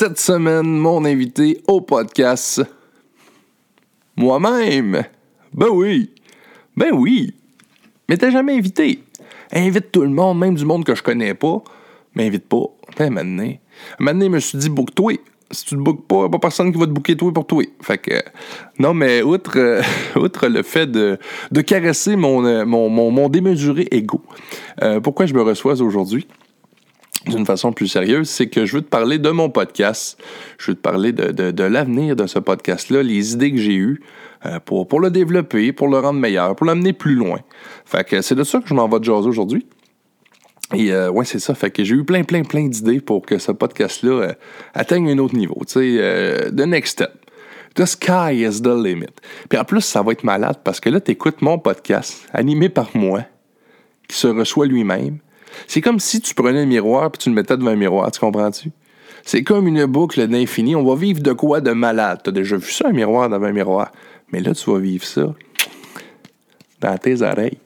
Cette semaine, mon invité au podcast, moi-même. Ben oui, ben oui. Mais t'as jamais invité. Invite tout le monde, même du monde que je connais pas. Mais invite pas. Ben maintenant. Maintenant, je me suis dit, book-toi. Si tu te bookes pas, il pas personne qui va te booker toi pour toi. Fait que, non, mais outre, euh, outre le fait de, de caresser mon, euh, mon, mon, mon démesuré ego, euh, pourquoi je me reçois aujourd'hui? D'une façon plus sérieuse, c'est que je veux te parler de mon podcast. Je veux te parler de, de, de l'avenir de ce podcast-là, les idées que j'ai eues euh, pour, pour le développer, pour le rendre meilleur, pour l'amener plus loin. Fait que c'est de ça que je m'en vais de jaser aujourd'hui. Et euh, ouais, c'est ça. Fait que j'ai eu plein, plein, plein d'idées pour que ce podcast-là euh, atteigne un autre niveau. Tu sais, euh, the next step. The sky is the limit. Puis en plus, ça va être malade parce que là, tu écoutes mon podcast animé par moi, qui se reçoit lui-même. C'est comme si tu prenais un miroir puis tu le mettais devant un miroir, tu comprends-tu? C'est comme une boucle d'infini. On va vivre de quoi de malade? T'as déjà vu ça, un miroir devant un miroir? Mais là, tu vas vivre ça dans tes oreilles.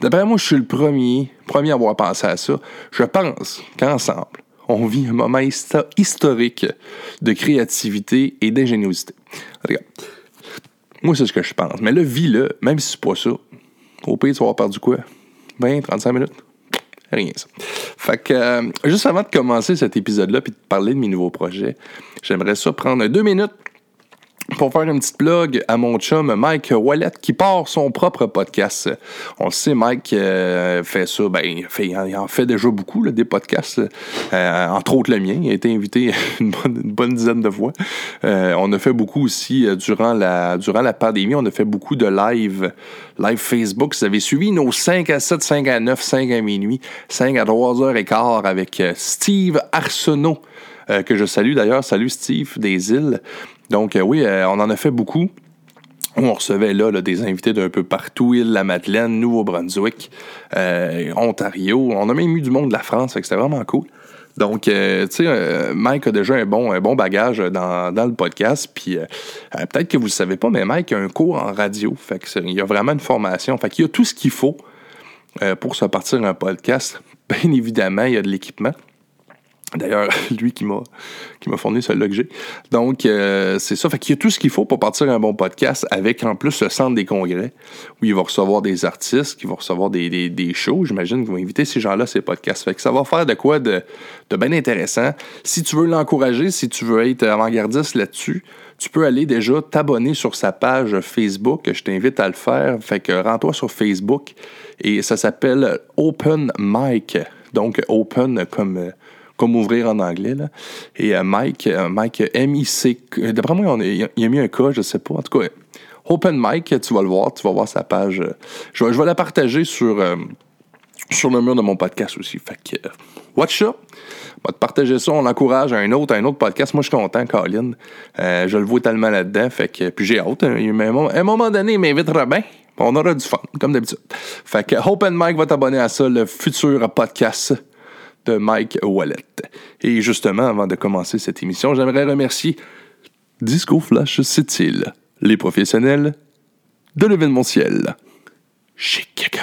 D'après moi, je suis le premier, premier à avoir pensé à ça. Je pense qu'ensemble, on vit un moment histo- historique de créativité et d'ingéniosité. Regarde. Moi, c'est ce que je pense. Mais là, vis-le, même si c'est pas ça. Au pire, tu vas avoir perdu quoi? 20, 35 minutes? Rien, ça. Fait que, euh, juste avant de commencer cet épisode-là puis de parler de mes nouveaux projets, j'aimerais ça prendre deux minutes pour faire une petite plug à mon chum Mike Wallet qui part son propre podcast. On le sait, Mike euh, fait ça, ben, il, fait, il en fait déjà beaucoup, là, des podcasts, euh, entre autres le mien. Il a été invité une bonne, une bonne dizaine de fois. Euh, on a fait beaucoup aussi euh, durant la, durant la pandémie, on a fait beaucoup de live, live Facebook. Vous avez suivi nos 5 à 7, 5 à 9, 5 à minuit, 5 à 3 heures et quart avec euh, Steve Arsenault. Euh, que je salue d'ailleurs. Salut Steve des îles. Donc euh, oui, euh, on en a fait beaucoup. On recevait là, des invités d'un peu partout, Île-la-Madeleine, Nouveau-Brunswick, euh, Ontario. On a même eu du monde de la France, c'était vraiment cool. Donc, tu sais, Mike a déjà un bon, bon bagage dans, le podcast. Puis, peut-être que vous ne le savez pas, mais Mike a un cours en radio. Fait il y a vraiment une formation. Fait y a tout ce qu'il faut pour se partir un podcast. Bien évidemment, il y a de l'équipement. D'ailleurs, lui qui m'a qui m'a fourni celui-là que j'ai. Donc, euh, c'est ça. Fait qu'il y a tout ce qu'il faut pour partir un bon podcast avec en plus le centre des congrès où il va recevoir des artistes, qui vont recevoir des, des, des shows, j'imagine, qui vont inviter ces gens-là à ces podcasts. Fait que ça va faire de quoi de, de bien intéressant. Si tu veux l'encourager, si tu veux être avant-gardiste là-dessus, tu peux aller déjà t'abonner sur sa page Facebook. Je t'invite à le faire. Fait que rends-toi sur Facebook et ça s'appelle Open Mic. Donc, open comme. Euh, comme ouvrir en anglais. Là. Et euh, Mike, euh, Mike M-I-C. D'après moi, il a, mis un K, je sais pas. En tout cas, Open Mike, tu vas le voir, tu vas voir sa page. euh, Je vais, je vais la partager sur, euh, sur le mur de mon podcast aussi. Fait que, euh, watch. On va te partager ça, on l'encourage à un autre, à un autre podcast. Moi, je suis content, Colin. Euh, je le vois tellement là-dedans. Fait que, puis j'ai hâte. hein. À un moment donné, il m'invitera bien. On aura du fun, comme d'habitude. Fait que Open Mike va t'abonner à ça, le futur podcast de Mike Wallet. Et justement, avant de commencer cette émission, j'aimerais remercier Disco Flash Sept-Îles, les professionnels de l'événementiel. Chez quelqu'un.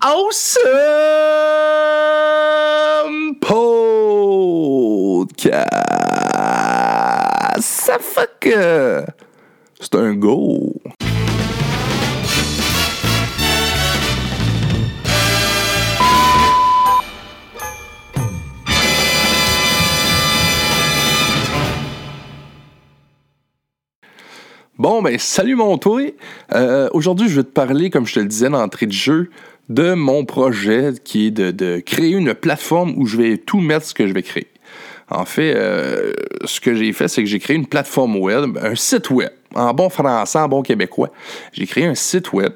Awesome Podcast! Ça que c'est un go! Bon, ben, salut mon toit. Euh, Aujourd'hui, je vais te parler, comme je te le disais d'entrée de jeu, de mon projet qui est de, de créer une plateforme où je vais tout mettre ce que je vais créer. En fait, euh, ce que j'ai fait, c'est que j'ai créé une plateforme web, un site web, en bon français, en bon québécois. J'ai créé un site web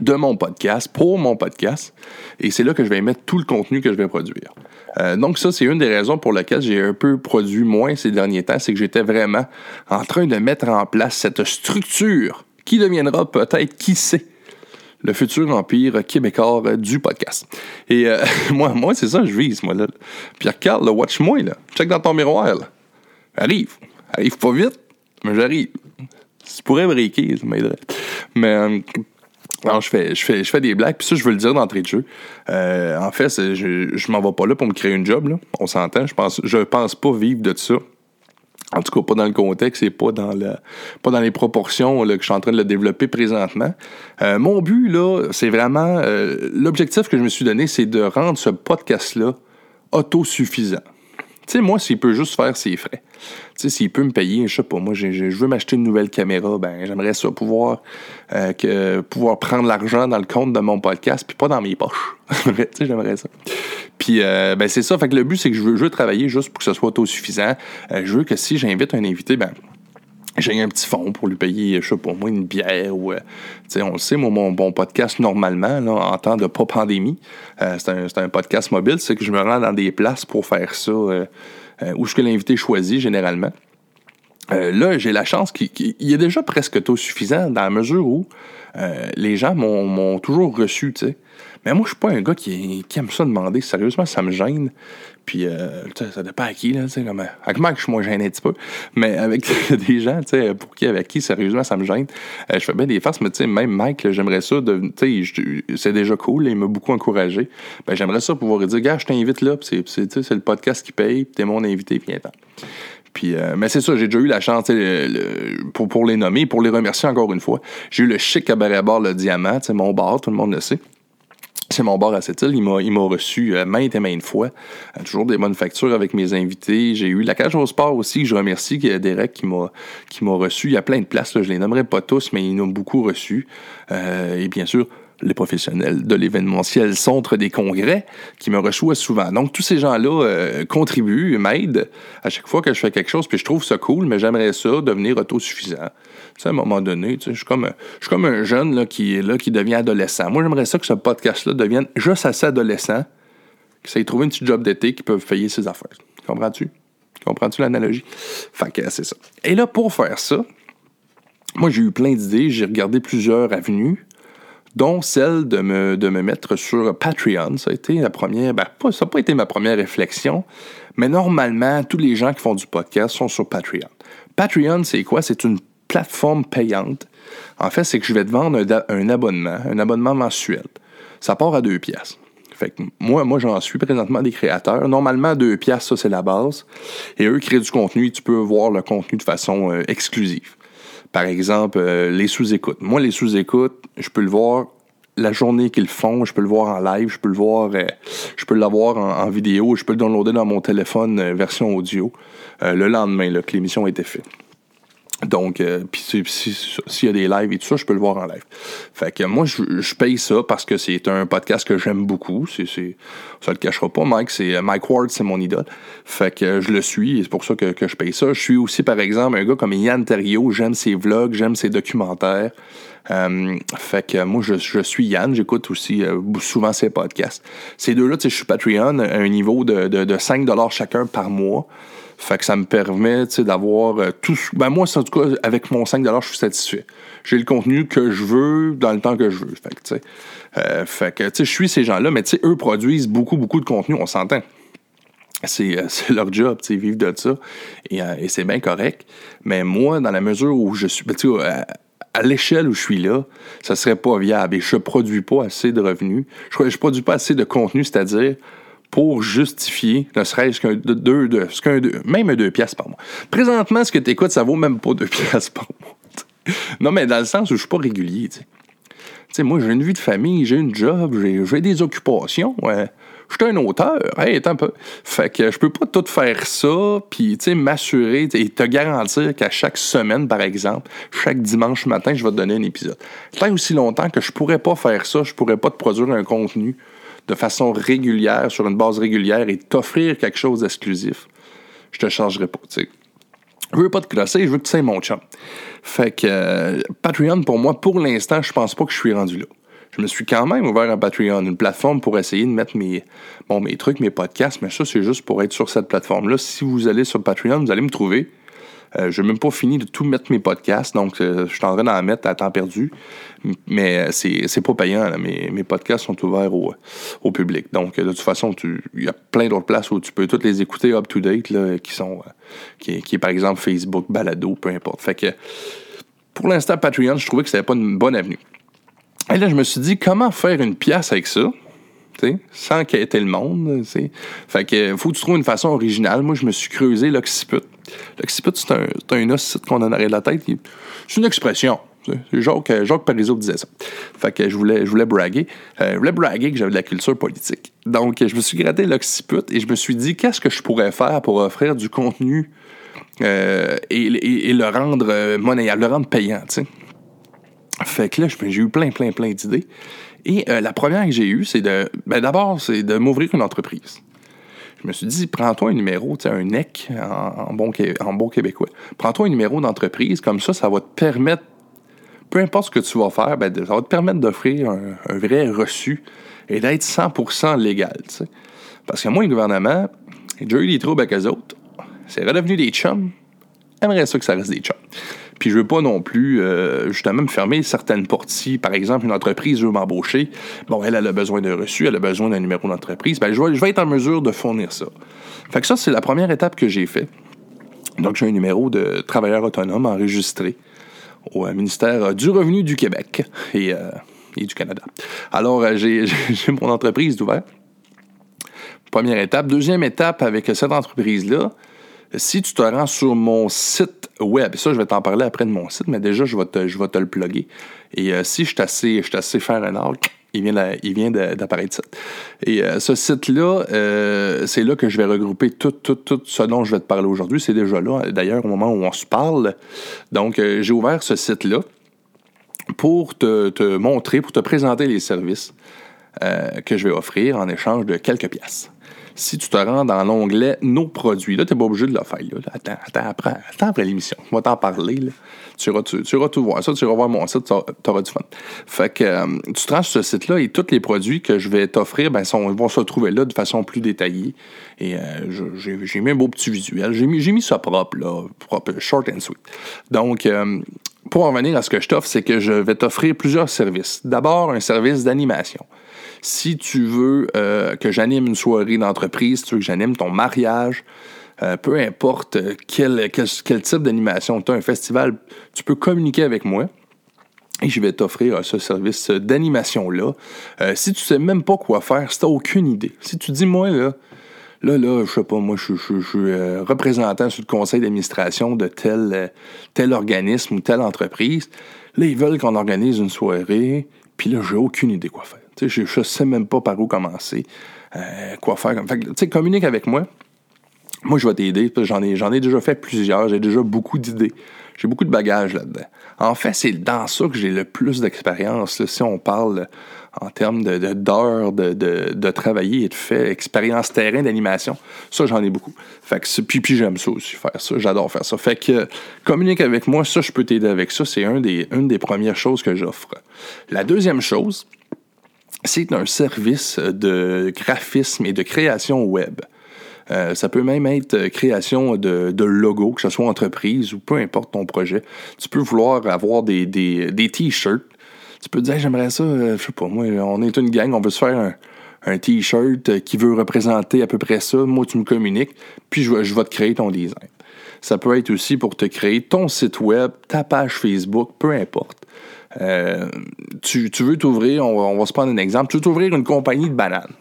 de mon podcast, pour mon podcast, et c'est là que je vais mettre tout le contenu que je vais produire. Euh, donc ça, c'est une des raisons pour lesquelles j'ai un peu produit moins ces derniers temps, c'est que j'étais vraiment en train de mettre en place cette structure qui deviendra peut-être, qui sait, le futur empire québécois du podcast. Et euh, moi, moi c'est ça que je vise, moi, là. Là, watch-moi, là. Check dans ton miroir. Arrive. Arrive pas vite, mais j'arrive. Si tu pourrais breaker, ça m'aiderait. Mais... euh, Non, je fais, je fais, je fais des blagues, puis ça, je veux le dire d'entrée de jeu. Euh, en fait, je, je m'en vais pas là pour me créer une job, là. On s'entend. Je pense, je pense pas vivre de ça. En tout cas, pas dans le contexte et pas dans, le, pas dans les proportions là, que je suis en train de le développer présentement. Euh, mon but, là, c'est vraiment. euh, L'objectif que je me suis donné, c'est de rendre ce podcast-là autosuffisant. Tu sais, moi, s'il peut juste faire ses frais. Tu sais, s'il peut me payer, je sais pas, moi, je veux m'acheter une nouvelle caméra, ben, j'aimerais ça pouvoir, euh, que, pouvoir prendre l'argent dans le compte de mon podcast, puis pas dans mes poches. tu sais, j'aimerais ça. Puis, euh, ben, c'est ça. Fait que le but, c'est que je veux, je veux travailler juste pour que ce soit autosuffisant. Euh, je veux que si j'invite un invité, ben, j'ai un petit fonds pour lui payer, je sais pas moi, une bière ou... euh, on le sait, moi, mon, mon podcast, normalement, là, en temps de pas pandémie, euh, c'est un, un podcast mobile, c'est que je me rends dans des places pour faire ça, euh, euh, où ce que l'invité choisit, généralement. Euh, là, j'ai la chance qu'il il est déjà presque autosuffisant dans la mesure où euh, les gens m'ont toujours reçu, tu sais. Mais moi, je suis pas un gars qui, qui aime ça demander. Sérieusement, ça me gêne. Puis, euh, ça dépend à qui, là, tu sais. comme, je suis moins gêné un petit peu. Mais avec des gens, tu sais, pour qui, avec qui, sérieusement, ça me gêne. Euh, je fais bien des farces, mais tu sais, même Mike, j'aimerais ça, de- tu sais, c'est déjà cool, il m'a beaucoup encouragé. Ben, j'aimerais ça pouvoir dire, gars, je t'invite là, c'est- le podcast qui paye, puis t'es mon invité, puis viens puis, euh, mais c'est ça, j'ai déjà eu la chance, pour, les nommer, pour les remercier encore une fois. J'ai eu le chic cabaret bar Le Diamant, c'est mon bar, tout le monde le sait. C'est mon bar à cette île. Il m'a, reçu euh, maintes et maintes fois. Euh, toujours des bonnes factures avec mes invités. J'ai eu la cage au sport aussi, que je remercie, qui Derek qui m'a, reçu. Il y a plein de places, là, je les nommerai pas tous, mais ils m'ont beaucoup reçu. Et bien sûr, les professionnels de l'événementiel Centre des congrès qui me reçoivent souvent. Donc, tous ces gens-là euh, contribuent, m'aident à chaque fois que je fais quelque chose, puis je trouve ça cool, mais j'aimerais ça devenir autosuffisant. Tu sais, à un moment donné, je suis comme, un- je suis comme un jeune qui, est là, qui devient adolescent. Moi, j'aimerais ça que ce podcast-là devienne juste assez adolescent, que ça ait trouvé une petite job d'été qui peuvent payer ses affaires. Comprends-tu? Comprends-tu l'analogie? Fait que c'est ça. Et là, pour faire ça, moi, j'ai eu plein d'idées. J'ai regardé plusieurs avenues dont celle de me, mettre sur Patreon. Ça a été la première, ben, ça n'a pas été ma première réflexion, mais normalement, tous les gens qui font du podcast sont sur Patreon. Patreon, c'est quoi? C'est une plateforme payante. En fait, c'est que je vais te vendre un abonnement, un abonnement mensuel. Ça part à deux pièces. Fait que moi, moi j'en suis présentement des créateurs. Normalement, deux pièces, ça, c'est la base. Et eux créent du contenu et tu peux voir le contenu de façon euh, exclusive. Par exemple, euh, les sous-écoutes. Moi, les sous-écoutes, je peux le voir la journée qu'ils font, je peux le voir en live, je peux le voir, euh, je peux l'avoir en, vidéo, je peux le downloader dans mon téléphone euh, version audio le lendemain là, que l'émission a été faite. Donc, euh, puis si- si- s'il y a des lives et tout ça, je peux le voir en live. Fait que moi, je, paye ça parce que c'est un podcast que j'aime beaucoup. C'est, c'est, ça le cachera pas, Mike. C'est, euh, Mike Ward, c'est mon idole. Fait que je le suis et c'est pour ça que, je paye ça. Je suis aussi, par exemple, un gars comme Yann Terriot. J'aime ses vlogs, j'aime ses documentaires. Euh, fait que moi, je, je suis Yann. J'écoute aussi euh, souvent ses podcasts. Ces deux-là, tu sais, je suis Patreon à un niveau de, de, de 5 chacun par mois. Fait que ça me permet d'avoir euh, tout. Ben moi, en tout cas, avec mon 5 je suis satisfait. J'ai le contenu que je veux dans le temps que je veux. Fait que, euh, je suis ces gens-là, mais eux produisent beaucoup, beaucoup de contenu, on s'entend. C'est euh, leur job, sais, vivre de ça. Et, et c'est bien correct. Mais moi, dans la mesure où je suis. ben, à l'échelle où je suis là, ça serait pas viable. Et je produis pas assez de revenus. Je, je produis pas assez de contenu, c'est-à-dire pour justifier, ne serait-ce qu'un deux, deux, ce qu'un deux- même un deux piastres par mois. Présentement, ce que tu écoutes, ça vaut même pas deux piastres par mois. non, mais dans le sens où je suis pas régulier, tu sais. Moi, j'ai une vie de famille, j'ai une job, j'ai des occupations. Ouais. Je suis un auteur. Hey, attends un peu. Fait que je peux pas tout faire ça, puis, tu sais, m'assurer et te garantir qu'à chaque semaine, par exemple, chaque dimanche matin, je vais te donner un épisode. Tant aussi longtemps que je pourrais pas faire ça, je pourrais pas te produire un contenu de façon régulière, sur une base régulière, et t'offrir quelque chose d'exclusif, je te chargerai pas, tu sais. Je veux pas te crosser, je veux que tu sois mon chum. Fait que euh, Patreon, pour moi, pour l'instant, je pense pas que je suis rendu là. Je me suis quand même ouvert à Patreon, une plateforme pour essayer de mettre mes, bon, mes trucs, mes podcasts, mais ça, c'est juste pour être sur cette plateforme-là. Si vous allez sur Patreon, vous allez me trouver. Euh, je n'ai même pas fini de tout mettre mes podcasts, donc euh, je suis en train d'en mettre à temps perdu. Mais euh, c'est c'est pas payant. là. Mes, mes podcasts sont ouverts au, au public. Donc, euh, de toute façon, il y a plein d'autres places où tu peux toutes les écouter up-to-date, là, qui sont, qui, qui est par exemple Facebook, Balado, peu importe. Fait que pour l'instant, Patreon, je trouvais que c'était pas une bonne avenue. Et là, je me suis dit, comment faire une pièce avec ça? Sans quitter le monde. T'sais. Fait que faut que tu trouves une façon originale. Moi, je me suis creusé l'occiput. L'occiput, c'est un, un os qu'on en arrière de la tête. C'est une expression. Jacques, Jacques Parizeau disait ça. Fait que je voulais, je voulais braguer. Euh, je voulais braguer que j'avais de la culture politique. Donc, je me suis gratté l'occiput et je me suis dit, qu'est-ce que je pourrais faire pour offrir du contenu euh, et, le rendre euh, monnayable, le rendre payant. Fait que là, j'ai eu plein, plein, plein d'idées. Et euh, la première que j'ai eue, c'est de. Ben, d'abord, c'est de m'ouvrir une entreprise. Je me suis dit, prends-toi un numéro, tu sais, un NEC en, bon, en bon québécois. Prends-toi un numéro d'entreprise, comme ça, ça va te permettre, peu importe ce que tu vas faire, ben, ça va te permettre d'offrir un, vrai reçu et d'être 100% légal, tu sais. Parce que moi, le gouvernement, j'ai eu des troubles avec eux autres. C'est redevenu des chums. J'aimerais ça que ça reste des chums. Puis je veux pas non plus, euh, justement, me fermer certaines portes. Si, par exemple, une entreprise veut m'embaucher, bon, elle, a besoin d'un reçu, elle a besoin d'un numéro d'entreprise, ben, je, vais, être en mesure de fournir ça. Fait que ça, c'est la première étape que j'ai fait. Donc, j'ai un numéro de travailleur autonome enregistré au euh, ministère du Revenu du Québec et, euh, du Canada. Alors, j'ai mon entreprise ouverte. Première étape. Deuxième étape avec cette entreprise-là, si tu te rends sur mon site web, ça, je vais t'en parler après de mon site, mais déjà, je vais te, le plugger. Et euh, si je t'assais, faire un arc, il vient, d'apparaître ça. Et euh, ce site-là, euh, c'est là que je vais regrouper tout, ce dont je vais te parler aujourd'hui. C'est déjà là, d'ailleurs, au moment où on se parle. Donc, j'ai ouvert ce site-là pour te, montrer, pour te présenter les services que je vais offrir en échange de quelques pièces si tu te rends dans l'onglet Nos produits, là, tu n'es pas obligé de le faire. Attends, attends, après, attends après l'émission. On va t'en parler. Tu, iras, tu, tout voir ça, tu iras voir mon site, tu auras du fun. Fait que euh, tu te rends sur ce site-là et tous les produits que je vais t'offrir ben, vont se trouver là de façon plus détaillée. Et euh, j'ai mis un beau petit visuel. J'ai mis, mis ça propre, là, propre, short and sweet. Donc, euh, pour en venir à ce que je t'offre, c'est que je vais t'offrir plusieurs services. D'abord, un service d'animation. Si tu veux euh, que j'anime une soirée d'entreprise, si tu veux que j'anime ton mariage, euh, peu importe quel, quel, type d'animation tu as, un festival, tu peux communiquer avec moi et je vais t'offrir ce service d'animation-là. Euh, si tu sais même pas quoi faire, si tu n'as aucune idée, si tu dis, moi, là, là, là, je sais pas, moi, je, suis représentant sur le conseil d'administration de tel, tel organisme ou telle entreprise, là, ils veulent qu'on organise une soirée, puis là, j'ai aucune idée quoi faire. Je ne sais même pas par où commencer, euh, quoi faire. Fait que, communique avec moi. Moi, je vais t'aider. J'en ai, j'en ai déjà fait plusieurs. J'ai déjà beaucoup d'idées. J'ai beaucoup de bagages là-dedans. En fait, c'est dans ça que j'ai le plus d'expérience. Si on parle en termes de, d'heures de, de, travailler et de faire expérience terrain d'animation, ça, j'en ai beaucoup. Fait que, puis, puis j'aime ça aussi, faire ça. J'adore faire ça. Fait que communique avec moi. Ça, je peux t'aider avec ça. C'est un des, une des premières choses que j'offre. La deuxième chose, c'est un service de graphisme et de création web. Euh, ça peut même être création de, de logos, que ce soit entreprise ou peu importe ton projet. Tu peux vouloir avoir des, des, t-shirts. Tu peux te dire, j'aimerais ça, euh, je sais pas, moi, on est une gang, on veut se faire un, un t-shirt qui veut représenter à peu près ça. Moi, tu me communiques, puis je, je vais te créer ton design. Ça peut être aussi pour te créer ton site web, ta page Facebook, peu importe. Euh, tu, veux t'ouvrir, on, va se prendre un exemple, tu veux t'ouvrir une compagnie de bananes.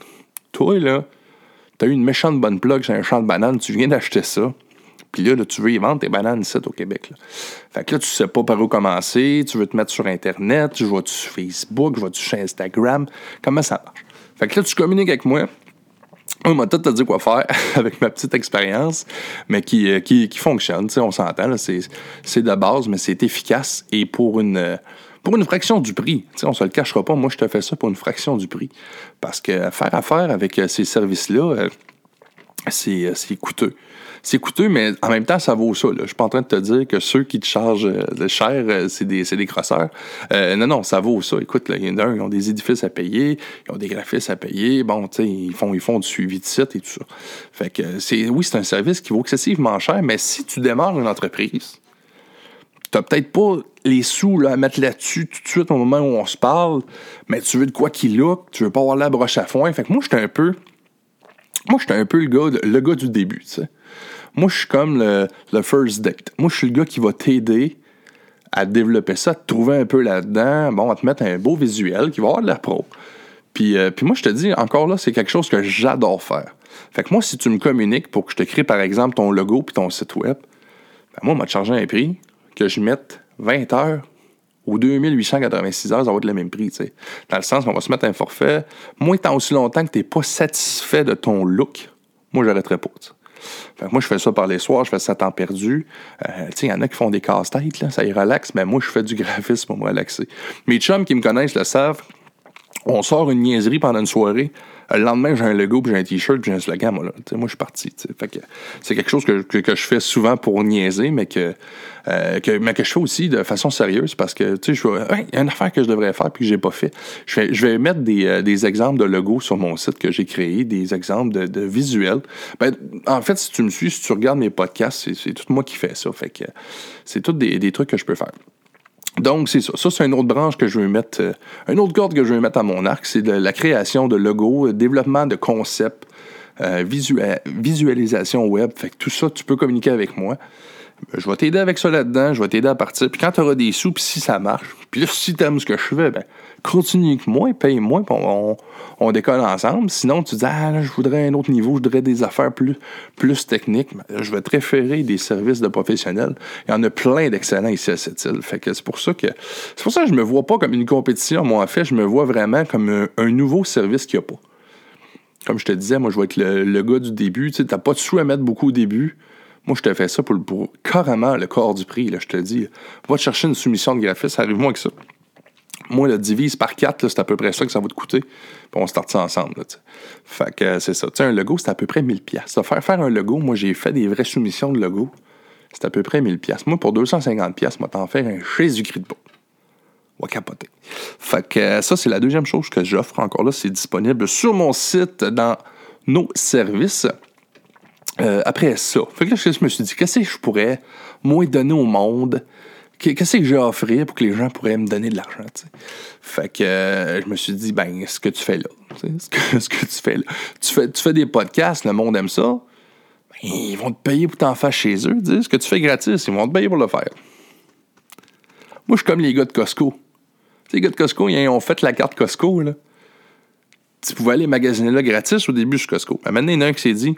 Toi, là, tu as eu une méchante bonne plug sur un champ de bananes, tu viens d'acheter ça. Puis là, tu veux y vendre tes bananes ici au Québec. Là. Fait que là, tu sais pas par où commencer, tu veux te mettre sur Internet, tu vas sur Facebook, je vais sur Instagram. Comment ça marche? Fait que là, tu communiques avec moi. On m'a tout dit quoi faire avec ma petite expérience, mais qui, euh, qui, qui fonctionne. On s'entend, c'est de base, mais c'est efficace. Et pour une, pour une fraction du prix. On on se le cachera pas, moi je te fais ça pour une fraction du prix. Parce que faire affaire avec euh, ces services-là, euh, euh, c'est coûteux. C'est coûteux, mais en même temps, ça vaut ça. Je suis pas en train de te dire que ceux qui te chargent le cher, c'est des, des crosseurs. non, non, ça vaut ça. Écoute, là, il y en a un, ils ont des édifices à payer, ils ont des graphistes à payer. Bon, tu sais, ils font, ils font du suivi de site et tout ça. Fait que, c'est, oui, c'est un service qui vaut excessivement cher, mais si tu démarres une entreprise, tu n'as peut-être pas les sous là, à mettre là-dessus tout de suite au moment où on se parle, mais tu veux de quoi qu'il look, tu veux pas avoir la broche à foin. Fait que moi, j'étais un peu. Moi, j'étais un peu le gars, le gars du début, tu sais. Moi, je suis comme le, le, first date. Moi, je suis le gars qui va t'aider à développer ça, à te trouver un peu là-dedans, bon, à te mettre un beau visuel qui va avoir de l'air pro. Puis, euh, puis moi, je te dis, encore là, c'est quelque chose que j'adore faire. Fait que moi, si tu me communiques pour que je te crée, par exemple, ton logo puis ton site web, ben moi, on m'a chargé un prix que je mette 20 heures ou 2886 heures, ça va être le même prix. Dans le sens qu'on va se mettre un forfait. Moins tant aussi longtemps que tu n'es pas satisfait de ton look, moi, j'arrêterai pas. Fait que moi, je fais ça par les soirs, je fais ça à temps perdu. Euh, il y en a qui font des casse-têtes, ça y relaxe, mais moi, je fais du graphisme pour me relaxer. Mes chums qui me connaissent le savent. On sort une niaiserie pendant une soirée. Le lendemain, j'ai un logo, puis j'ai un t-shirt, puis j'ai un slogan. Moi, là. moi je suis parti. Fait que c'est quelque chose que, que, je fais souvent pour niaiser, mais que, euh, que, mais que je fais aussi de façon sérieuse parce que tu sais, il y a une affaire que je devrais faire puis que j'ai pas fait. Je vais, je vais mettre des, euh, des, exemples de logos sur mon site que j'ai créé, des exemples de, de visuels. Ben, en fait, si tu me suis, si tu regardes mes podcasts, c'est tout moi qui fais ça. Fait que c'est tout des, des trucs que je peux faire. Donc, c'est ça. Ça, c'est une autre branche que je veux mettre, euh, une autre corde que je veux mettre à mon arc, c'est la création de logos, euh, développement de concepts, euh, visualisation web. Fait que tout ça, tu peux communiquer avec moi. Je vais t'aider avec ça là-dedans, je vais t'aider à partir. Puis quand tu auras des sous, puis si ça marche, puis là, si tu aimes ce que je fais, ben, continue avec moi, paye-moi, on, on, décolle ensemble. Sinon, tu dis, ah, là, je voudrais un autre niveau, je voudrais des affaires plus, plus techniques. je vais te référer des services de professionnels. Il y en a plein d'excellents ici à cette île. Fait que c'est pour ça que, c'est pour ça que je me vois pas comme une compétition. Moi, en fait, je me vois vraiment comme un, nouveau service qu'il n'y a pas. Comme je te disais, moi, je vais être le, gars du début. Tu n'as pas de sous à mettre beaucoup au début. Moi, je te fais ça pour, pour carrément le corps du prix. Là, je te dis, va te chercher une soumission de graphiste, arrive-moi avec ça. Moi, le divise par 4, c'est à peu près ça que ça va te coûter. Puis on start ça ensemble. fait que c'est ça. sais, un logo, c'est à peu près 1000$. pièces. Faire faire un logo, moi, j'ai fait des vraies soumissions de logo. C'est à peu près 1000$. Moi, pour 250$, moi, t'en faire un Jésus-Christ de beau. On va capoter. Fait que ça, c'est la deuxième chose que j'offre. Encore là, c'est disponible sur mon site dans nos services. Euh, après ça, fait que je me suis dit, qu'est-ce que je pourrais, moi, donner au monde? Qu'est-ce que j'ai à offrir pour que les gens pourraient me donner de l'argent? Fait que euh, je me suis dit, ben, ce que tu fais là, ce que, ce que, tu fais là, tu fais, tu des podcasts, le monde aime ça, ben, ils vont te payer pour t'en faire chez eux. Ce que tu fais gratis, ils vont te payer pour le faire. Moi, je suis comme les gars de Costco. les gars de Costco, ils ont fait la carte Costco. Là. Tu pouvais aller magasiner là gratis au début sur Costco. maintenant, il y en a un qui s'est dit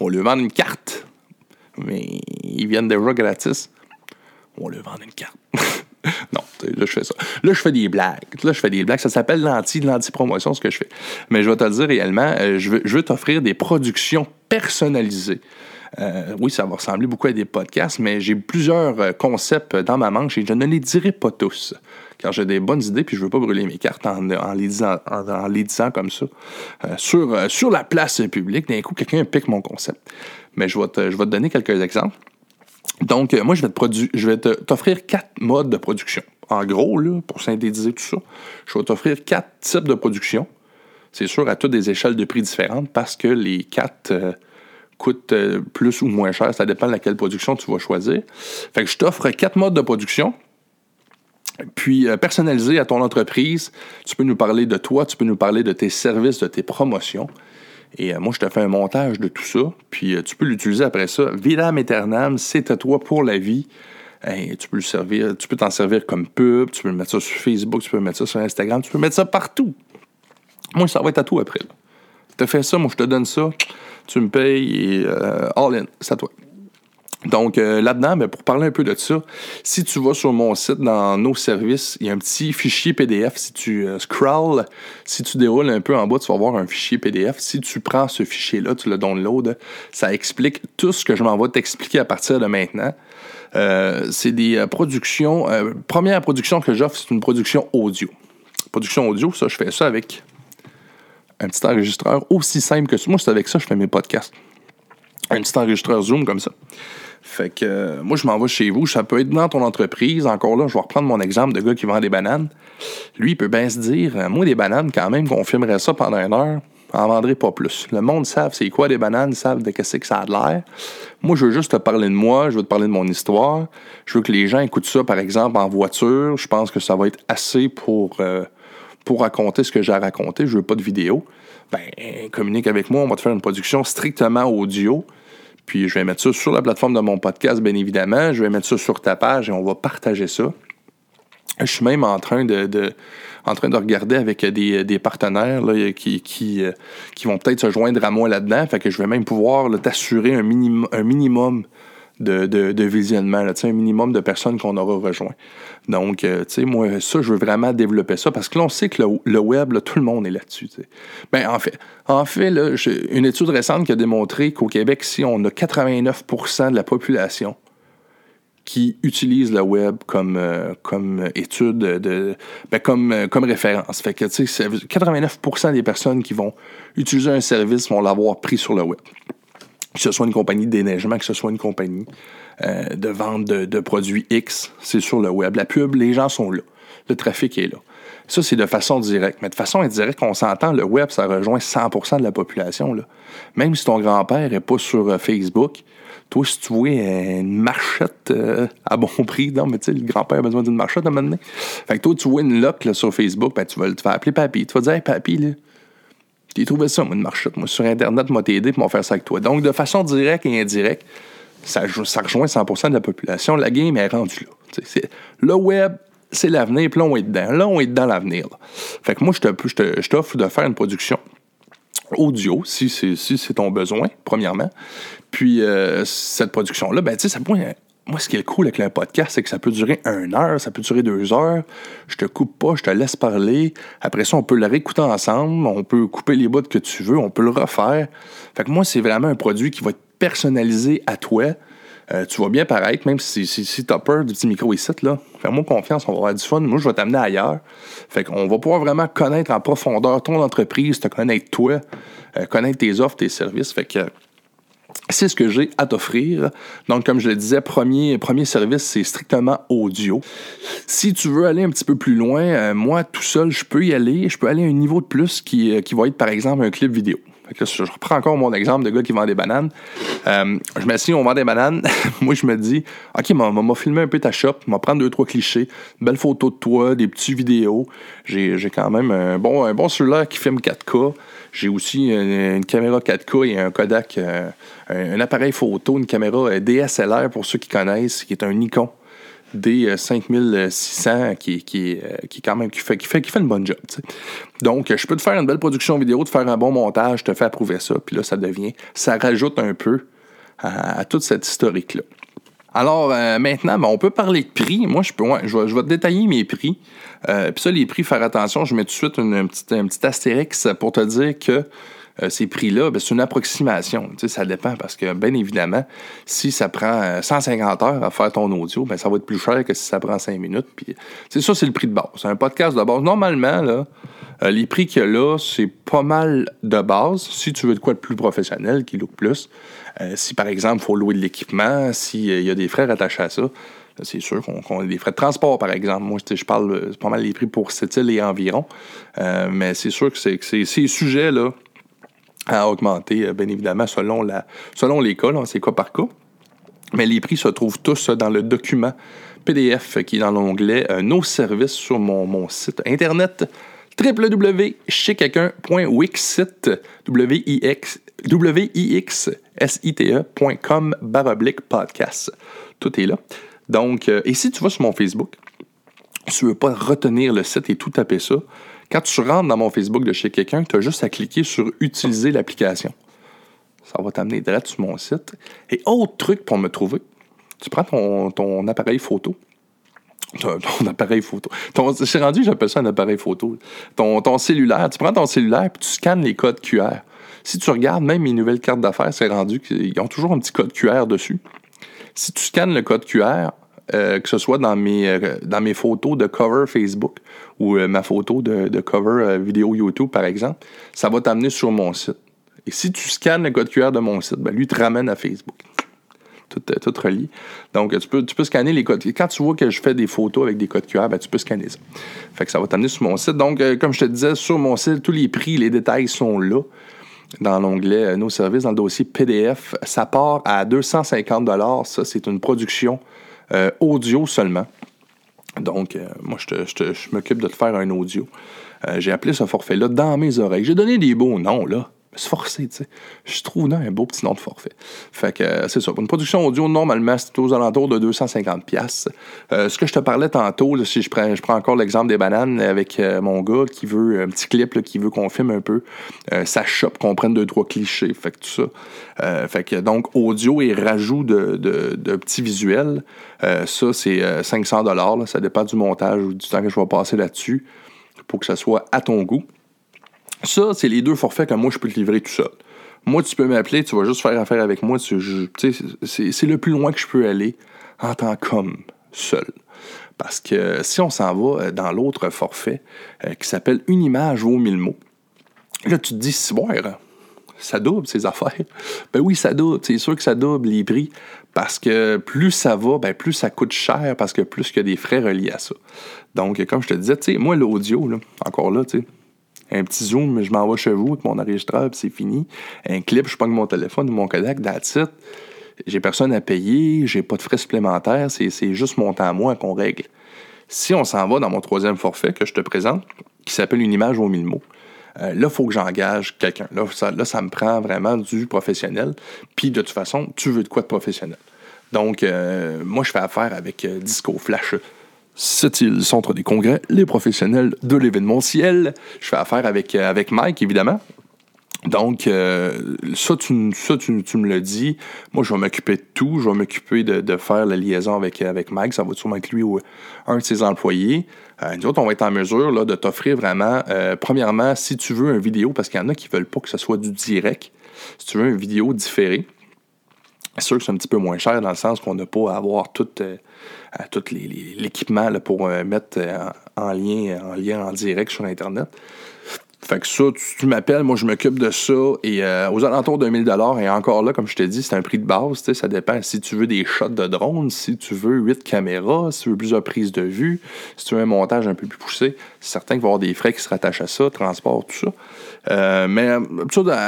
on lui vend une carte. Mais ils viennent déjà gratis. On lui vend une carte. non, là, je fais ça. Là, je fais des blagues. Là, je fais des blagues. Ça s'appelle l'anti, l'anti-promotion, ce que je fais. Mais je vais te le dire réellement, euh, je veux, je veux t'offrir des productions personnalisées. Euh, oui, ça va ressembler beaucoup à des podcasts, mais j'ai plusieurs euh, concepts dans ma manche et je ne les dirai pas tous. Car j'ai des bonnes idées puis je ne veux pas brûler mes cartes en, les, disant, comme ça. Sur, la place publique, d'un coup, quelqu'un pique mon concept. Mais je vais je vais te donner quelques exemples. Donc, moi, je vais, te je vais t'offrir quatre modes de production. En gros, là, pour synthétiser tout ça, je vais t'offrir quatre types de production. C'est sûr, à toutes des échelles de prix différentes parce que les quatre coûte euh, plus ou moins cher. Ça dépend de laquelle production tu vas choisir. Fait que je t'offre quatre modes de production. Puis, euh, personnalisé à ton entreprise, tu peux nous parler de toi, tu peux nous parler de tes services, de tes promotions. Et euh, moi, je te fais un montage de tout ça. Puis, tu peux l'utiliser après ça. Vidam Eternam, c'est à toi pour la vie. tu peux le servir, tu peux t'en servir comme pub, tu peux le mettre ça sur Facebook, tu peux mettre ça sur Instagram, tu peux mettre ça partout. Moi, ça va être à tout après. Tu te fais ça, moi, je te donne ça tu me payes et euh, all in, c'est à toi. Donc euh, là-dedans, ben, pour parler un peu de ça, si tu vas sur mon site dans nos services, il y a un petit fichier PDF. Si tu euh, scrolls, si tu déroules un peu en bas, tu vas voir un fichier PDF. Si tu prends ce fichier-là, tu le downloads, ça explique tout ce que je m'en vais t'expliquer à partir de maintenant. c'est des productions. première production que j'offre, c'est une production audio. Production audio, ça, je fais ça avec un petit enregistreur aussi simple que ça. Moi, c'est avec ça que je fais mes podcasts. Un petit enregistreur Zoom comme ça. Fait que euh, moi, je m'en vais chez vous. Ça peut être dans ton entreprise. Encore là, je vais reprendre mon exemple de gars qui vend des bananes. Lui, il peut bien se dire euh, Moi, des bananes, quand même, qu'on filmerait ça pendant une heure, en vendrait pas plus. Le monde savent c'est quoi des bananes, savent de qu'est-ce que ça a de l'air. Moi, je veux juste te parler de moi, je veux te parler de mon histoire. Je veux que les gens écoutent ça, par exemple, en voiture. Je pense que ça va être assez pour. Euh, raconter ce que j'ai à raconter, je veux pas de vidéo, ben, communique avec moi, on va te faire une production strictement audio. Puis je vais mettre ça sur la plateforme de mon podcast, bien évidemment. Je vais mettre ça sur ta page et on va partager ça. Je suis même en train de, regarder avec des, partenaires euh, qui, vont peut-être se joindre à moi là-dedans. Fait que je vais même pouvoir t'assurer un, un minimum de, visionnement, un minimum de personnes qu'on aura rejoint. Donc, euh, moi, ça, je veux vraiment développer ça parce que là, on sait que le, web, tout le monde est là-dessus. Ben, en fait, en fait là, une étude récente qui a démontré qu'au Québec, si on a 89% de la population qui utilise le web comme, euh, comme étude, de, ben, comme, euh, comme référence. Fait que, tu sais, 89% des personnes qui vont utiliser un service vont l'avoir pris sur le web que ce soit une compagnie de déneigement, que ce soit une compagnie euh, de vente de, produits X, c'est sur le web. La pub, les gens sont là. Le trafic est là. Ça, c'est de façon directe. Mais de façon indirecte, on s'entend, le web, ça rejoint 100% de la population. Là. Même si ton grand-père n'est pas sur euh, Facebook, toi, si tu vois une marchette euh, à bon prix, non, mais tu sais, le grand-père a besoin d'une marchette à un moment Fait que toi, tu vois une lock sur Facebook, ben, tu, vas, tu vas appeler papy. Tu vas dire, hey, papy, là, j'ai trouvé ça, moi, une marchette. Moi, sur Internet, m'a t'aider pour faire ça avec toi. Donc, de façon directe et indirecte, ça, rejoint 100% de la population. La game est rendue là. le web, c'est l'avenir, puis là, on est dedans. Là, on est dans l'avenir. Fait que moi, je t'offre de faire une production audio, si c'est si ton besoin, premièrement. Puis, euh, cette production-là, ben, tu sais, ça pourrait moi, ce qui est cool avec le podcast, c'est que ça peut durer une heure, ça peut durer deux heures. Je te coupe pas, je te laisse parler. Après ça, on peut le réécouter ensemble, on peut couper les bouts que tu veux, on peut le refaire. Fait que moi, c'est vraiment un produit qui va être personnalisé à toi. Euh, tu vas bien paraître, même si, tu as peur du petit micro ici. Fais-moi confiance, on va avoir du fun. Moi, je vais t'amener ailleurs. Fait qu'on va pouvoir vraiment connaître en profondeur ton entreprise, te connaître toi, euh, connaître tes offres, tes services. Fait que c'est ce que j'ai à t'offrir. Donc, comme je le disais, premier, service, c'est strictement audio. Si tu veux aller un petit peu plus loin, euh, moi, tout seul, je peux y aller. Je peux aller à un niveau de plus qui, euh, qui va être, par exemple, un clip vidéo. je reprends encore mon exemple de gars qui vend des bananes. Euh, je m'assieds, on vend des bananes. moi, je me dis, OK, m'a filmer un peu ta shop, m'a prendre deux, trois clichés, une belle photo de toi, des petits vidéos. J'ai quand même un bon, un bon cellulaire qui filme 4K. J'ai aussi une, caméra 4K et un Kodak, euh, un, appareil photo, une caméra euh, DSLR pour ceux qui connaissent, qui est un Nikon D5600 qui, qui, qui, quand même, qui, fait, qui, fait, qui fait une bonne job. Donc, je peux te faire une belle production vidéo, te faire un bon montage, te fais approuver ça, puis là, ça devient, ça rajoute un peu à toute cette historique-là. Alors euh, maintenant, ben, on peut parler de prix. Moi, je peux, je, vais, je, vais, te détailler mes prix. Euh, puis ça, les prix, faire attention, je mets tout de suite un petit astérix pour te dire que euh, ces prix-là, ben, c'est une approximation. Tu sais, ça dépend parce que, bien évidemment, si ça prend 150 heures à faire ton audio, ben, ça va être plus cher que si ça prend 5 minutes. Puis, ça, c'est le prix de base. C'est un podcast de base. Normalement, là, les prix qu'il y a là, c'est pas mal de base. Si tu veux de quoi de plus professionnel, qui look plus, euh, si par exemple, il faut louer de l'équipement, s'il y a des frais attachés à ça, c'est sûr qu'on a des frais de transport, par exemple. Moi, je parle pas mal des prix pour cette île et environ. Euh, mais c'est sûr que c'est ces sujets-là à augmenter, euh, bien évidemment, selon, la, selon les cas, c'est cas par cas. Mais les prix se trouvent tous dans le document PDF qui est dans l'onglet Nos services sur mon, mon site internet www.chequelqu'un.wixsite, W-I-X, W-I-X-S-I-T-E.com baroblique podcast. Tout est là. Donc, euh, et si tu vas sur mon Facebook, tu ne veux pas retenir le site et tout taper ça, quand tu rentres dans mon Facebook de chez quelqu'un, tu as juste à cliquer sur Utiliser l'application. Ça va t'amener direct sur mon site. Et autre truc pour me trouver, tu prends ton, appareil photo, ton, appareil photo. C'est rendu, j'appelle ça un appareil photo. Ton, ton cellulaire, tu prends ton cellulaire et tu scannes les codes QR. Si tu regardes même mes nouvelles cartes d'affaires, c'est rendu qu'ils ont toujours un petit code QR dessus. Si tu scannes le code QR, euh, que ce soit dans mes, euh, dans mes photos de cover Facebook ou euh, ma photo de, cover vidéo YouTube, par exemple, ça va t'amener sur mon site. Et si tu scannes le code QR de mon site, ben, lui te ramène à Facebook tout, tout relié. Donc, tu peux, tu peux scanner les codes. Quand tu vois que je fais des photos avec des codes QR, ben, tu peux scanner ça. Fait que ça va t'amener sur mon site. Donc, comme je te disais, sur mon site, tous les prix, les détails sont là dans l'onglet Nos services, dans le dossier PDF. Ça part à 250 Ça, c'est une production audio seulement. Donc, moi, je, je m'occupe de te faire un audio. J'ai appelé ce forfait-là dans mes oreilles. J'ai donné des beaux noms, là. Me forcé, tu sais. Je trouve un beau petit nom de forfait. Fait que euh, c'est ça. Pour une production audio, normalement, c'est aux alentours de 250$. Euh, ce que je te parlais tantôt, si je prends, je prends encore l'exemple des bananes avec euh, mon gars qui veut un petit clip, qui veut qu'on filme un peu, ça chope, qu'on prenne deux, trois clichés. Fait que tout ça. fait que donc, audio et rajout de, de, petits visuels, ça, c'est 500$. Ça dépend du montage ou du temps que je vais passer là-dessus pour que ça soit à ton goût. Ça, c'est les deux forfaits que moi, je peux te livrer tout seul. Moi, tu peux m'appeler, tu vas juste faire affaire avec moi. c'est le plus loin que je peux aller en tant qu'homme seul. Parce que si on s'en va euh, dans l'autre forfait euh, qui s'appelle Une image vaut mille mots, là, tu te dis, c'est bon, ça double ces affaires. Ben oui, ça double. C'est sûr que ça double les prix parce que plus ça va, ben plus ça coûte cher parce que plus il y a des frais reliés à ça. Donc, comme je te disais, tu sais, moi, l'audio, encore là, tu sais, un petit zoom, je m'en vais chez vous mon enregistreur, puis c'est fini. Un clip, je prends mon téléphone ou mon Kodak, that's it. J'ai personne à payer, j'ai pas de frais supplémentaires, c'est juste mon temps à moi qu'on règle. Si on s'en va dans mon troisième forfait que je te présente, qui s'appelle une image aux mille mots, euh, là, il faut que j'engage quelqu'un. Là ça, là, ça me prend vraiment du professionnel. Puis, de toute façon, tu veux de quoi de professionnel? Donc, euh, moi, je fais affaire avec euh, Disco Flash c'est-il le centre des congrès, les professionnels de l'événementiel? Je fais affaire avec, euh, Mike, évidemment. Donc, euh, ça, tu, me le dis. Moi, je vais m'occuper de tout. Je vais m'occuper de, faire la liaison avec, avec Mike. Ça va sûrement être lui ou un de ses employés. Euh, nous autres, on va être en mesure de t'offrir vraiment, premièrement, si tu veux une vidéo, parce qu'il y en a qui ne veulent pas que ce soit du direct. Si tu veux une vidéo différée, c'est sûr que c'est un petit peu moins cher dans le sens qu'on n'a pas à avoir tout, euh, tout l'équipement pour euh, mettre euh, en, lien, en lien en direct sur Internet. Fait que ça, tu, m'appelles, moi je m'occupe de ça. Et euh, aux alentours de 1000 et encore là, comme je t'ai dit, c'est un prix de base. Ça dépend si tu veux des shots de drone, si tu veux 8 caméras, si tu veux plusieurs prises de vue, si tu veux un montage un peu plus poussé. C'est certain qu'il va y avoir des frais qui se rattachent à ça, transport, tout ça. Euh, mais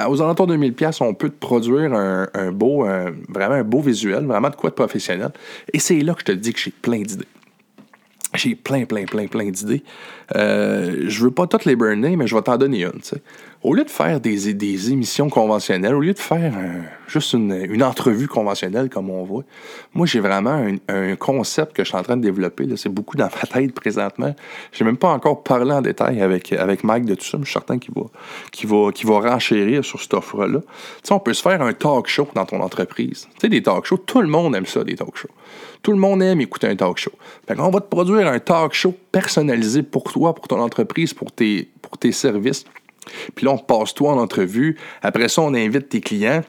aux alentours de 1000 on peut te produire un, beau, vraiment un beau visuel, vraiment de quoi de professionnel. Et c'est là que je te dis que j'ai plein d'idées. J'ai plein, plein, plein, plein d'idées. Euh, je veux pas toutes les burner, mais je vais t'en donner une. Au lieu de faire des, des, émissions conventionnelles, au lieu de faire juste une, entrevue conventionnelle comme on voit, moi j'ai vraiment un, concept que je suis en train de développer. C'est beaucoup dans ma tête présentement. Je n'ai même pas encore parlé en détail avec, avec Mike de tout ça, mais je suis certain qu'il va, va, va renchérir sur cette offre-là. on peut se faire un talk show dans ton entreprise. Tu des talk shows, tout le monde aime ça, des talk shows. Tout le monde aime écouter un talk show. On va te produire un talk show personnalisé pour pour ton entreprise, pour tes, pour tes services. Puis là, on passe toi en entrevue. Après ça, on invite tes clients.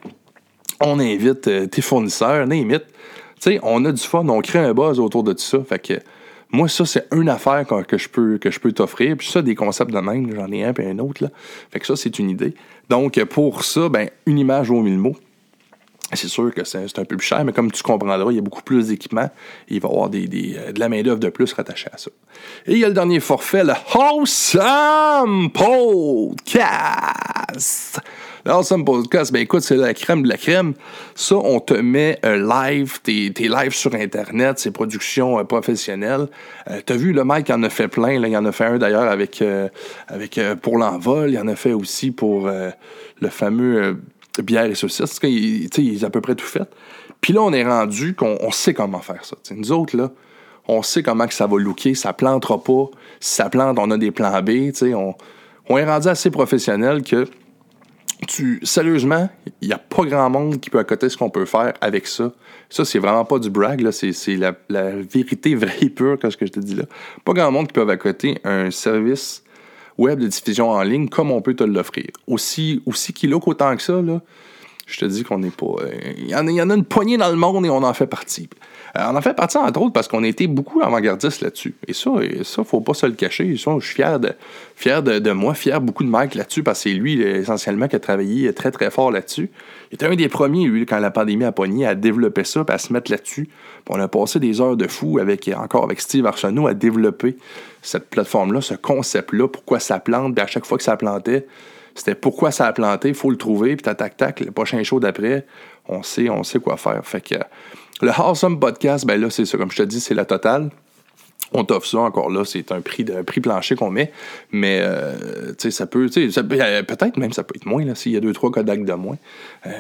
On invite euh, tes fournisseurs, invite. Tu sais, on a du fun, on crée un buzz autour de tout ça. Fait que moi, ça, c'est une affaire que, je peux, que je peux t'offrir. Puis ça, des concepts de même, j'en ai un puis un autre. Là. Fait que ça, c'est une idée. Donc, pour ça, ben, une image vaut mille mots. C'est sûr que c'est un peu plus cher, mais comme tu comprendras, il y a beaucoup plus d'équipements. Il va y avoir des, euh, de la main-d'œuvre de plus rattachée à ça. Et il y a le dernier forfait, le Awesome Podcast. Le Awesome Podcast, ben écoute, c'est la crème de la crème. Ça, on te met un live, tes, tes lives sur Internet, c'est productions euh, professionnelles. Euh, T'as vu, le Mike en a fait plein. Là, il en a fait un d'ailleurs avec, euh, avec pour l'envol. Il en a fait aussi pour le fameux bière et saucisses. Il, il a à peu près tout fait. Puis là, on est rendu qu'on sait comment faire ça. nous autres, là, on sait comment que ça va looker, ça plantera pas. Si ça plante, on a des plans B. On, on est rendu assez professionnel que tu, sérieusement, il n'y a pas grand monde qui peut accoter ce qu'on peut faire avec ça. Ça, c'est vraiment pas du brag, c'est la, la, vérité vraie et pure, que ce que je te dis là. Pas grand monde qui peut accoter un service web de diffusion en ligne comme on peut te l'offrir. Aussi, aussi qu'il a qu'autant que ça, là, je te dis qu'on n'est pas. Euh, il y, en a, une poignée dans le monde et on en fait partie. Euh, on en fait partie, entre autres, parce qu'on a été beaucoup avant-gardistes là-dessus. Et ça, il ça, faut pas se le cacher. Je suis fier de, fier de, moi, fier beaucoup de Mike là-dessus, parce que c'est lui, essentiellement, qui a travaillé très, très fort là-dessus. Il était un des premiers, lui, quand la pandémie a pogné, à développer ça, puis à se mettre là-dessus. On a passé des heures de fou avec, encore avec Steve Arsenault à développer cette plateforme-là, ce concept-là, pourquoi ça plante, à chaque fois que ça plantait, c'était pourquoi ça a planté, faut le trouver, puis tac, tac, tac, le prochain show d'après, on sait, on sait quoi faire. Fait que le Awesome Podcast, ben là, c'est ça, comme je te dis, c'est la totale. on t'offre ça encore là, c'est un prix, de, prix plancher qu'on met, mais euh, ça peut, sais, peut-être même ça peut être moins, s'il y a deux, trois Kodak de moins. Euh,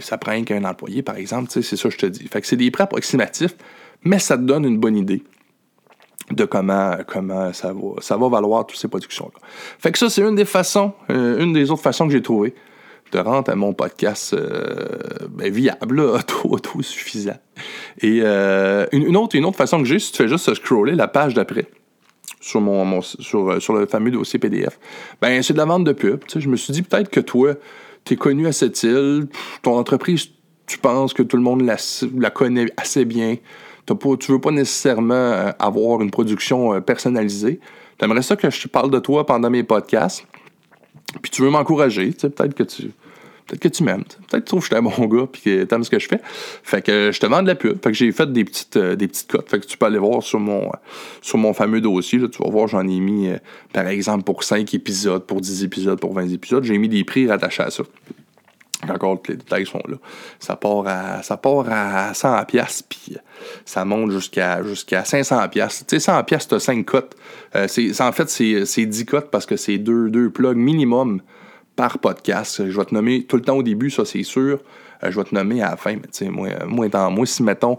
ça prend qu'un employé, par exemple, c'est ça que je te dis. Fait que c'est des prix approximatifs, mais ça te donne une bonne idée de comment, comment ça, va, ça va valoir toutes ces productions-là. Fait que ça, c'est une des façons, euh, une des autres façons que j'ai trouvées de rendre à mon podcast ben, viable, auto-suffisant. Et euh, une, autre, une autre façon que j'ai, si tu fais juste scroller la page d'après sur, mon, sur, sur, le fameux dossier PDF, ben c'est de la vente de pub. Je me suis dit peut-être que toi, tu es connu à cette île, ton entreprise, tu penses que tout le monde la connaît assez bien. Tu ne veux pas nécessairement euh, avoir une production euh, personnalisée. Tu aimerais ça que je te parle de toi pendant mes podcasts. Puis tu veux m'encourager. Peut-être que tu Peut-être que tu m'aimes. Peut-être que tu trouves que je suis un bon gars puis que aimes ce que je fais. Fait que je te vends de la pub. Fait que j'ai fait des petites, euh, des petites cotes. Fait que tu peux aller voir sur mon, sur mon fameux dossier. Là, tu vas voir, j'en ai mis, par exemple, pour 5 épisodes, pour 10 épisodes, pour 20 épisodes. J'ai mis des prix rattachés à ça. Encore, les détails sont là. Ça part à, ça part à 100 pièces puis ça monte jusqu'à jusqu'à 500 pièces. Tu sais, 100 pièces, tu as 5 cotes. Euh, en fait, c'est 10 cotes parce que c'est deux, deux plugs minimum par podcast. Je vais te nommer tout le temps au début, ça c'est sûr. Euh, je vais te nommer à la fin, mais tu sais, moi, moi, moi, si mettons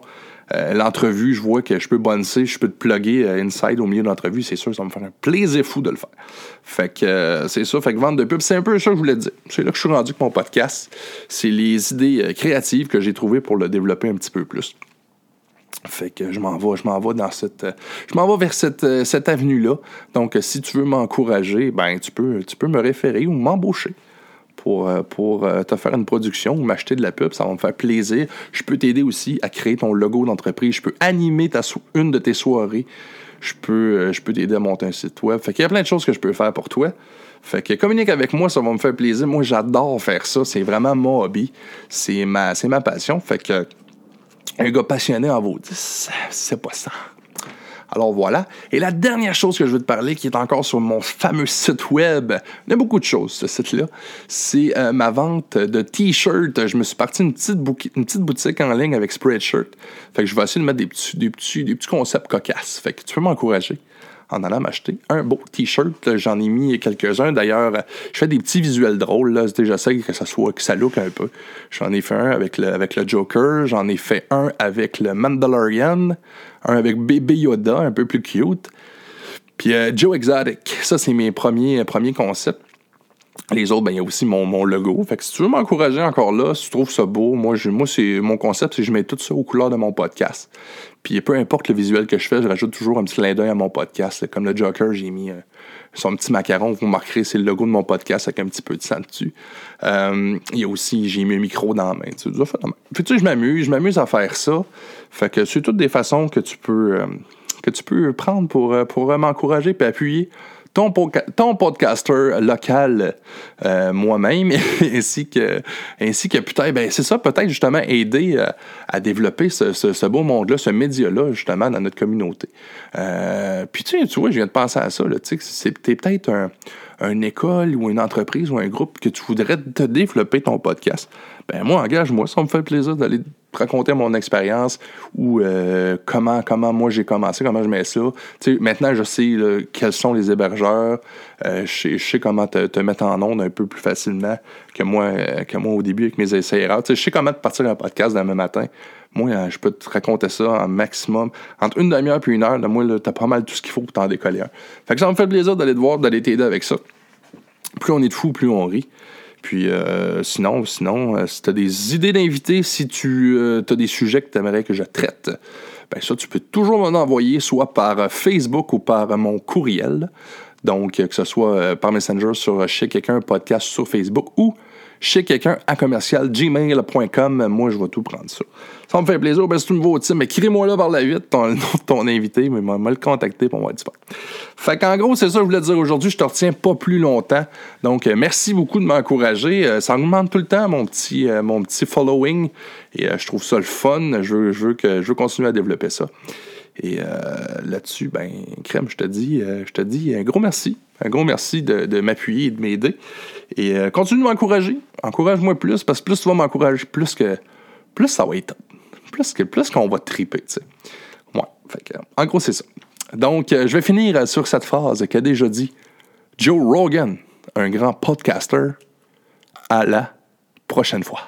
euh, l'entrevue, je vois que je peux boncer, je peux te plugger euh, inside au milieu de l'entrevue, c'est sûr, ça va me faire un plaisir fou de le faire. Fait que c'est ça, fait que vendre de pub, c'est un peu ça que je voulais te dire. C'est là que je suis rendu avec mon podcast. C'est les idées créatives que j'ai trouvées pour le développer un petit peu plus. Fait que je m'en vais, je m'en vais dans cette, je m'en vais vers cette, cette avenue-là. Donc, si tu veux m'encourager, ben tu peux, tu peux me référer ou m'embaucher pour, pour euh, te faire une production ou m'acheter de la pub, ça va me faire plaisir. Je peux t'aider aussi à créer ton logo d'entreprise. Je peux animer ta une de tes soirées. Je peux, euh, je peux t'aider à monter un site web. Fait qu'il y a plein de choses que je peux faire pour toi. Fait que communique avec moi, ça va me faire plaisir. Moi, j'adore faire ça. C'est vraiment mon hobby. C'est ma, ma passion. Fait que un gars passionné en vaut c'est pas ça. Alors voilà. Et la dernière chose que je veux te parler, qui est encore sur mon fameux site web, il y a beaucoup de choses, ce site-là, c'est euh, ma vente de t-shirts. Je me suis parti une petite, une petite boutique en ligne avec Spreadshirt. Fait que je vais essayer de mettre des petits, des petits, des petits concepts cocasses. Fait que tu peux m'encourager en allant m'acheter un beau t-shirt. J'en ai mis quelques-uns. D'ailleurs, je fais des petits visuels drôles. Là. J'essaie que ça soit que ça look un peu. J'en ai fait un avec le, avec le Joker. J'en ai fait un avec le Mandalorian. Un avec Baby Yoda, un peu plus cute. Puis euh, Joe Exotic. Ça, c'est mes premiers, premiers concepts. Les autres, ben, il y a aussi mon, logo. Fait que si tu veux m'encourager encore là, si tu trouves ça beau, moi, moi c'est mon concept, c'est que je mets tout ça aux couleurs de mon podcast. Puis peu importe le visuel que je fais, je rajoute toujours un petit clin d'œil à mon podcast. Comme le Joker, j'ai mis euh, son petit macaron. Vous remarquerez, c'est le logo de mon podcast avec un petit peu de sang dessus. Euh, il y a aussi, j'ai mis un micro dans la main. Tu sais, sais je m'amuse, je m'amuse à faire ça. Fait que c'est toutes des façons que tu peux, euh, que tu peux prendre pour, pour m'encourager et appuyer ton, ton podcaster local euh, moi-même, ainsi que, ainsi que peut-être, ben c'est ça, peut-être justement aider euh, à développer ce, beau monde-là, ce média-là, justement, dans notre communauté. Euh, puis tu sais, tu vois, je viens de penser à ça, tu sais, c'est peut-être un, une école ou une entreprise ou un groupe que tu voudrais te développer ton podcast. Ben moi, engage-moi, ça me fait plaisir d'aller raconter mon expérience ou euh, comment, comment moi j'ai commencé, comment je mets ça. maintenant, je sais quels sont les hébergeurs. Euh, je, sais, comment te, mettre en onde un peu plus facilement que moi, euh, que moi au début avec mes essais erreurs. je sais comment te partir un podcast demain matin. Moi, je peux te raconter ça en maximum. Entre une demi-heure et une heure, de moi, t'as pas mal tout ce qu'il faut pour t'en décoller un. Fait que ça me fait plaisir d'aller te voir, d'aller t'aider avec ça. Plus on est de fou, plus on rit. Puis euh, sinon, sinon euh, si tu as des idées d'invités, si tu euh, as des sujets que tu aimerais que je traite, ben ça, tu peux toujours m'en envoyer soit par Facebook ou par mon courriel. Donc, que ce soit par Messenger sur chez quelqu'un podcast sur Facebook ou chez quelqu'un à commercial gmail.com. Moi, je vais tout prendre ça. Ça me fait plaisir. Ben, c'est un nouveau team. Mais écris-moi là par la vite ton, ton invité, mais m'a le contacter pour moi. Fait qu'en gros, c'est ça que je voulais te dire aujourd'hui. Je te retiens pas plus longtemps. Donc, euh, merci beaucoup de m'encourager. Euh, ça augmente tout le temps mon petit, euh, mon petit following. Et je trouve ça le fun. Je veux, que, je veux continuer à développer ça. Et là-dessus, ben, Crème, je te dis, je te dis un gros merci. Un gros merci de m'appuyer et de m'aider. Et continue de m'encourager. Encourage-moi plus, parce que plus tu vas m'encourager, plus que plus ça va être plus plus qu'on va triper. Ouais, fait que, en gros, c'est ça. Donc, euh, je vais finir sur cette phrase qu'a déjà dit Joe Rogan, un grand podcaster. À la prochaine fois.